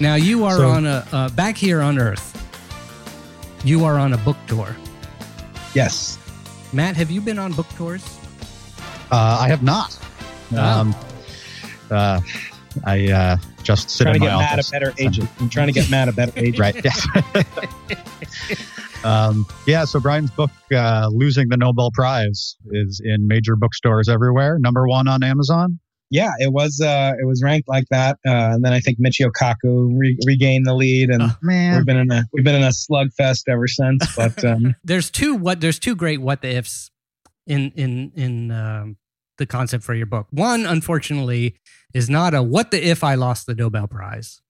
Now you are So- on a uh, back here on Earth. You are on a book tour. Yes. Matt, have you been on book tours? Uh, I have not. Oh. Um, uh, I uh, just sit trying in to my get Matt office. a better agent. I'm trying to get Matt a better agent. right. Yeah. um, yeah. So Brian's book, uh, "Losing the Nobel Prize," is in major bookstores everywhere. Number one on Amazon. Yeah, it was uh, it was ranked like that, uh, and then I think Michio Kaku re- regained the lead, and Oh, we've been in a we've been in a slugfest ever since. But um, There's two what there's two great what the ifs in in in um, the concept for your book. One, unfortunately, is not a what the if I lost the Nobel Prize,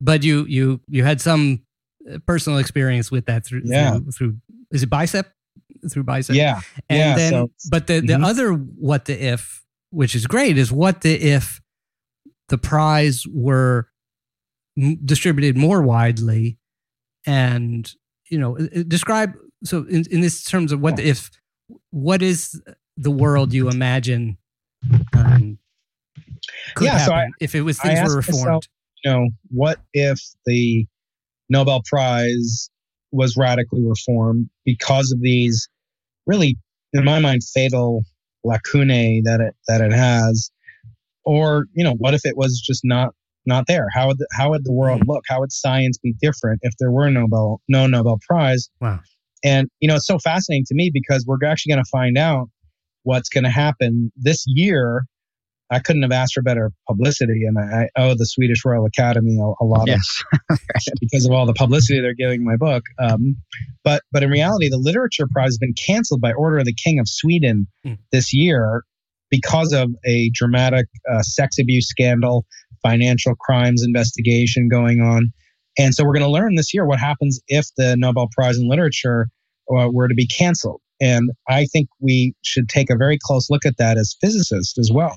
but you you you had some uh, personal experience with that through Yeah. through, through is it BICEP through BICEP yeah, and yeah, then so- but the the Mhm. other what the if which is great is what the if the prize were m- distributed more widely and you know describe so in, in this terms of what the if what is the world you imagine um, could Yeah, so happen if it was I things were asked myself- reformed? you know, what if the Nobel Prize was radically reformed because of these really, in my mind, fatal lacunae that it that it has, or you know, what if it was just not not there? How would the, how would the world look? How would science be different if there were Nobel no Nobel Prize? Wow. And you know, it's so fascinating to me because we're actually going to find out what's going to happen this year. I couldn't have asked for better publicity, and I, owe the Swedish Royal Academy a, a lot of because of all the publicity they're giving my book. Um, but but in reality, the literature prize has been canceled by order of the King of Sweden Hmm. this year because of a dramatic uh, sex abuse scandal, financial crimes investigation going on, and so we're going to learn this year what happens if the Nobel Prize in Literature uh, were to be canceled. And I think we should take a very close look at that as physicists as well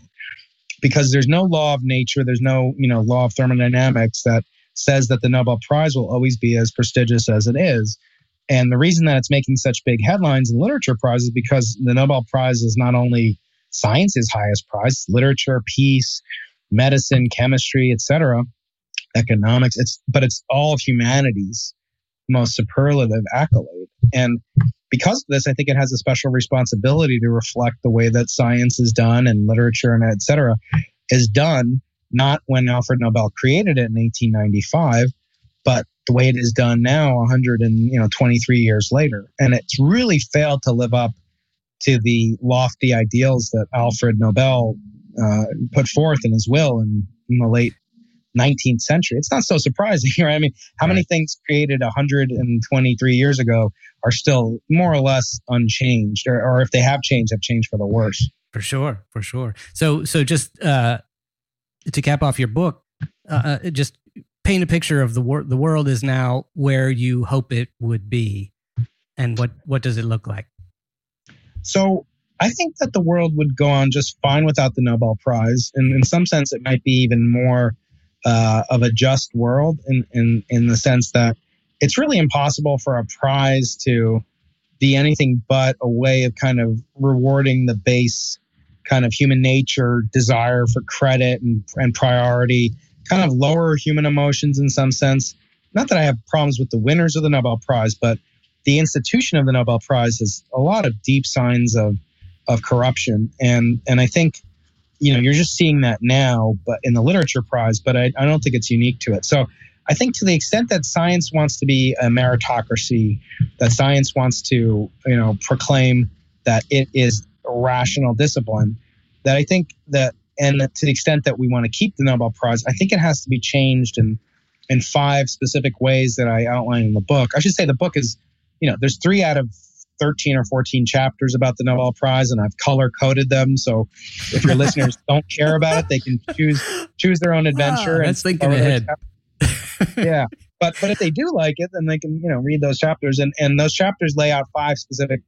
because there's no law of nature, there's no you know law of thermodynamics that says that the Nobel Prize will always be as prestigious as it is. And the reason that it's making such big headlines in literature prize is because the Nobel Prize is not only science's highest prize, literature, peace, medicine, chemistry, etc., economics. It's but it's all of humanity's most superlative accolade. And because of this, I think it has a special responsibility to reflect the way that science is done and literature and et cetera is done, not when Alfred Nobel created it in 1895, but the way it is done now, 123 years later. And it's really failed to live up to the lofty ideals that Alfred Nobel uh, put forth in his will in, in the late 19th century. It's not so surprising, right? I mean, how many things created 123 years ago are still more or less unchanged, or, or if they have changed, have changed for the worse? For sure, for sure. So, so just uh, to cap off your book, uh, uh, just paint a picture of the world. The world is now where you hope it would be, and what what does it look like? So I think that the world would go on just fine without the Nobel Prize. And in some sense, it might be even more uh, of a just world in, in, in the sense that it's really impossible for a prize to be anything but a way of kind of rewarding the base kind of human nature desire for credit and, and priority, kind of lower human emotions in some sense. Not that I have problems with the winners of the Nobel Prize, but the institution of the Nobel Prize has a lot of deep signs of of corruption, and and I think you know you're just seeing that now, but in the literature prize, but I, I don't think it's unique to it. So I think to the extent that science wants to be a meritocracy, that science wants to you know proclaim that it is a rational discipline, that I think that and to the extent that we want to keep the Nobel Prize, I think it has to be changed in in five specific ways that I outline in the book. I should say the book is you know, there's three out of 13 or 14 chapters about the Nobel Prize, and I've color coded them. So if your listeners don't care about it, they can choose choose their own adventure. Ah, and thinking ahead. yeah, but but if they do like it, then they can you know read those chapters, and and those chapters lay out five specific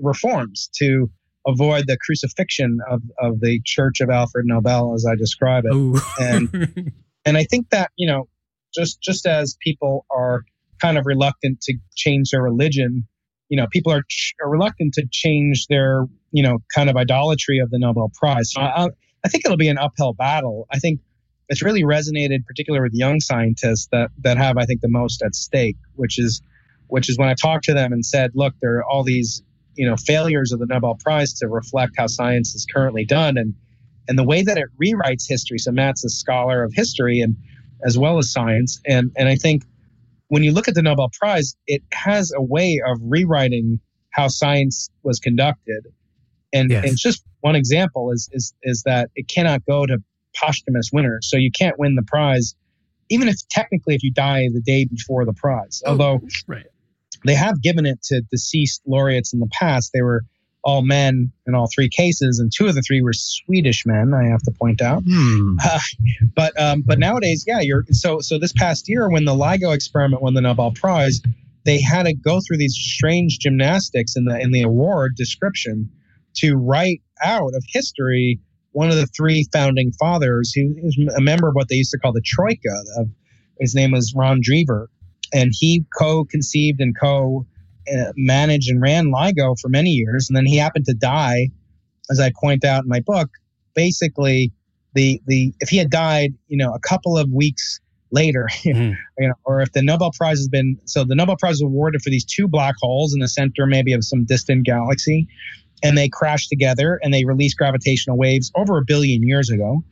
reforms to avoid the crucifixion of of the Church of Alfred Nobel, as I describe it Ooh. And- and I think that you know, just just as people are kind of reluctant to change their religion, you know, people are, ch- are reluctant to change their you know kind of idolatry of the Nobel Prize. So I, I think it'll be an uphill battle. I think it's really resonated, particularly with young scientists that that have, I think, the most at stake, which is which is when I talked to them and said, look, there are all these you know failures of the Nobel Prize to reflect how science is currently done, and and the way that it rewrites history. So Matt's a scholar of history and as well as science, and and I think when you look at the Nobel Prize, it has a way of rewriting how science was conducted. And, yes. and just one example is, is is that it cannot go to posthumous winners. So you can't win the prize, even if technically if you die the day before the prize. Oh, Although right. they have given it to deceased laureates in the past. They were all men in all three cases, and two of the three were Swedish men. I have to point out. Hmm. Uh, but um, but nowadays, yeah, you're so so. This past year, when the LIGO experiment won the Nobel Prize, they had to go through these strange gymnastics in the in the award description to write out of history one of the three founding fathers who was a member of what they used to call the troika of his name was ron drever and he co-conceived and co uh, managed and ran ligo for many years and then he happened to die as i point out in my book basically the the if he had died you know a couple of weeks later mm. you know or if the nobel prize has been so the nobel prize was awarded for these two black holes in the center maybe of some distant galaxy and they crashed together and they released gravitational waves over a billion years ago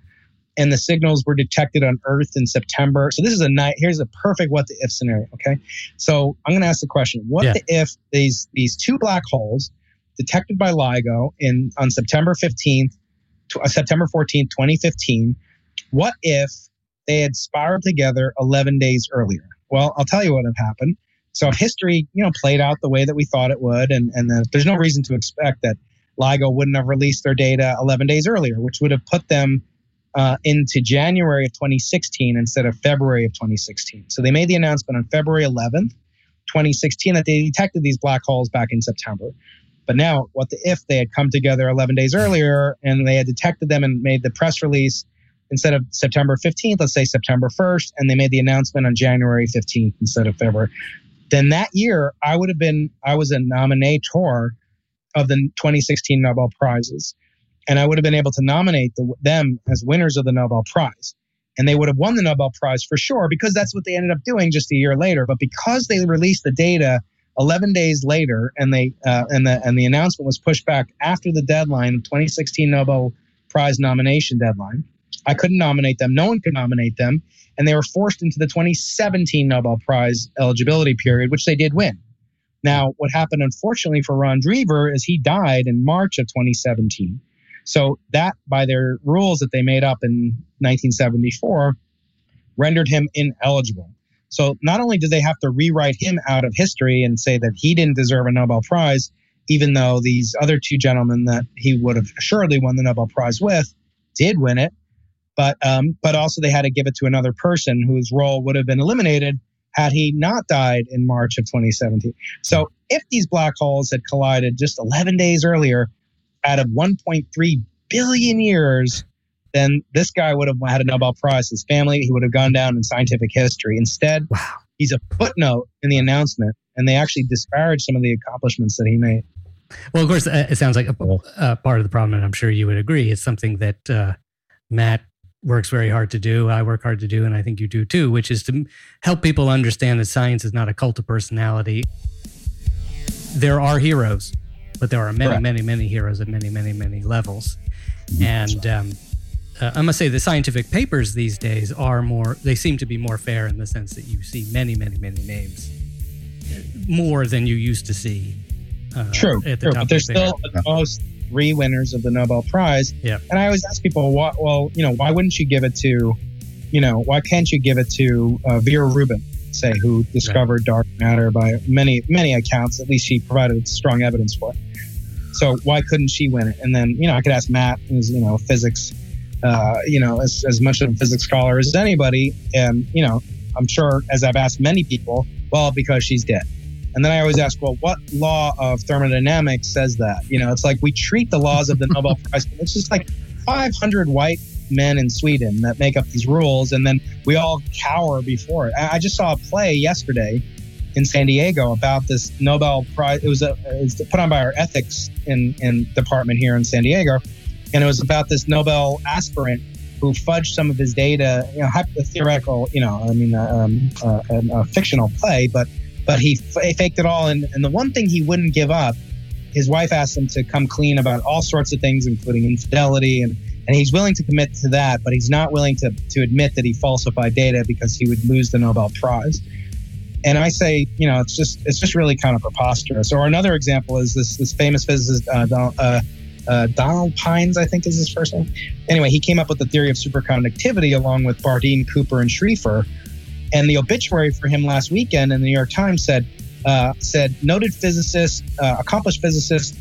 and the signals were detected on earth in september. So this is a night here's a perfect what the if scenario okay? So i'm going to ask the question what yeah. if these these two black holes detected by ligo in on september 15th uh, september 14th 2015 what if they had spiraled together 11 days earlier? Well i'll tell you what had happened. So history, you know, played out the way that we thought it would, and and the, there's no reason to expect that LIGO wouldn't have released their data 11 days earlier, which would have put them uh, into January of 2016 instead of February of 2016. So they made the announcement on February 11th, 2016, that they detected these black holes back in September. But now, what the, if they had come together 11 days earlier and they had detected them and made the press release instead of September 15th, let's say September 1st, and they made the announcement on January 15th instead of February then that year I would have been I was a nominator of the 2016 Nobel Prizes, and I would have been able to nominate the, them as winners of the Nobel Prize, and they would have won the Nobel Prize for sure because that's what they ended up doing just a year later. But because they released the data 11 days later, and they uh, and the and the announcement was pushed back after the deadline, 2016 Nobel Prize nomination deadline, I couldn't nominate them. No one could nominate them and they were forced into the 2017 Nobel Prize eligibility period, which they did win. Now, what happened, unfortunately, for Ron Drever is he died in March of 2017. So that, by their rules that they made up in 1974, rendered him ineligible. So not only did they have to rewrite him out of history and say that he didn't deserve a Nobel Prize, even though these other two gentlemen that he would have assuredly won the Nobel Prize with did win it, but um, but also they had to give it to another person whose role would have been eliminated had he not died in March of 2017. So if these black holes had collided just 11 days earlier, out of 1.3 billion years, then this guy would have had a Nobel Prize. His family, he would have gone down in scientific history. Instead, wow. he's a footnote in the announcement, and they actually disparage some of the accomplishments that he made. Well, of course, uh, it sounds like a, uh, part of the problem, and I'm sure you would agree. It's something that uh, Matt works very hard to do. I work hard to do, and I think you do too, which is to help people understand that science is not a cult of personality. There are heroes, but there are many, Correct. many, many heroes at many, many, many levels. Mm-hmm. And um, uh, I must say, the scientific papers these days are more, they seem to be more fair in the sense that you see many, many, many names more than you used to see. Uh, true, true. but there's still the most three winners of the Nobel Prize. Yeah. And I always ask people, what, well, you know, why wouldn't you give it to, you know, why can't you give it to uh, Vera Rubin, say, who discovered right. dark matter by many, many accounts? At least she provided strong evidence for it. So why couldn't she win it? And then, you know, I could ask Matt, who's, you know, physics, uh, you know, as, as much of a physics scholar as anybody. And, you know, I'm sure as I've asked many people, well, because she's dead. And then I always ask, well, what law of thermodynamics says that? You know, it's like we treat the laws of the Nobel Prize. It's just like 500 white men in Sweden that make up these rules, and then we all cower before it. I just saw a play yesterday in San Diego about this Nobel Prize. It was, a, it was put on by our ethics in, in department here in San Diego, and it was about this Nobel aspirant who fudged some of his data, you know, theoretical, you know, I mean, uh, um, uh, a, a, fictional play, but but he, f- faked it all. And, and the one thing he wouldn't give up, his wife asked him to come clean about all sorts of things, including infidelity, and and he's willing to commit to that, but he's not willing to to admit that he falsified data because he would lose the Nobel Prize. And I say, you know, it's just it's just really kind of preposterous. Or another example is this this famous physicist uh, uh, uh, Donald Pines, I think is his first name. Anyway, he came up with the theory of superconductivity along with Bardeen, Cooper, and Schrieffer. And the obituary for him last weekend in the New York Times said, uh, said noted physicist, uh, accomplished physicist,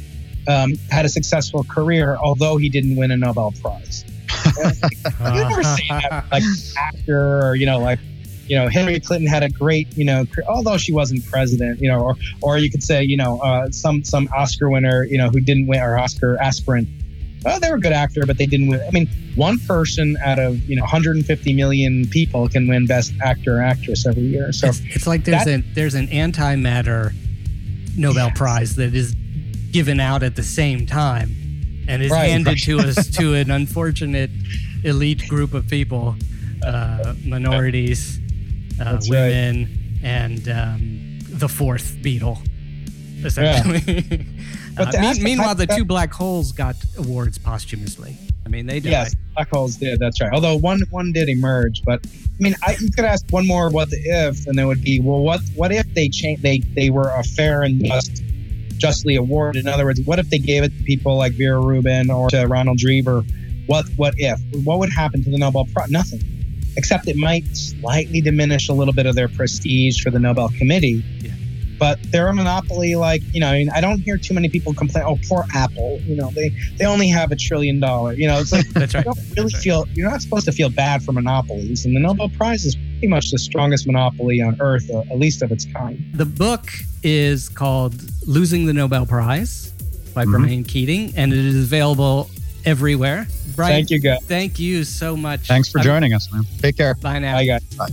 um, had a successful career, although he didn't win a Nobel Prize. you never see that, like actor or you know, like you know, Hillary Clinton had a great, you know, although she wasn't president, you know, or or you could say, you know, uh, some some Oscar winner, you know, who didn't win or Oscar aspirant. Well, they were a good actor, but they didn't win. I mean, one person out of you know 150 million people can win Best Actor or Actress every year. So it's, it's like there's an there's an antimatter Nobel yes. Prize that is given out at the same time and is right, handed right. to us to an unfortunate elite group of people, uh, minorities uh, women, right. and um, the fourth Beatle, essentially. Yeah. Uh, mean, meanwhile, the two black holes got awards posthumously. I mean, they did. Yes, black holes did. That's right. Although one one did emerge, but I mean, I, you could ask one more what the if, and it would be, well, what what if they change? They they were a fair and just justly awarded. In other words, what if they gave it to people like Vera Rubin or to Ronald Drever? What what if? What would happen to the Nobel Prize? Nothing except it might slightly diminish a little bit of their prestige for the Nobel Committee. Yeah. But they're a monopoly, like you know. I, mean, I don't hear too many people complain. Oh, poor Apple. You know, they they only have a trillion dollar. You know, it's like That's right. you don't really right. feel. You're not supposed to feel bad for monopolies, and the Nobel Prize is pretty much the strongest monopoly on Earth, uh, at least of its kind. The book is called "Losing the Nobel Prize" by mm-hmm. Keating, and it is available everywhere. Brian, thank you, guys. Thank you so much. Thanks for joining us, man. Take care. Bye now. Bye, guys. Bye.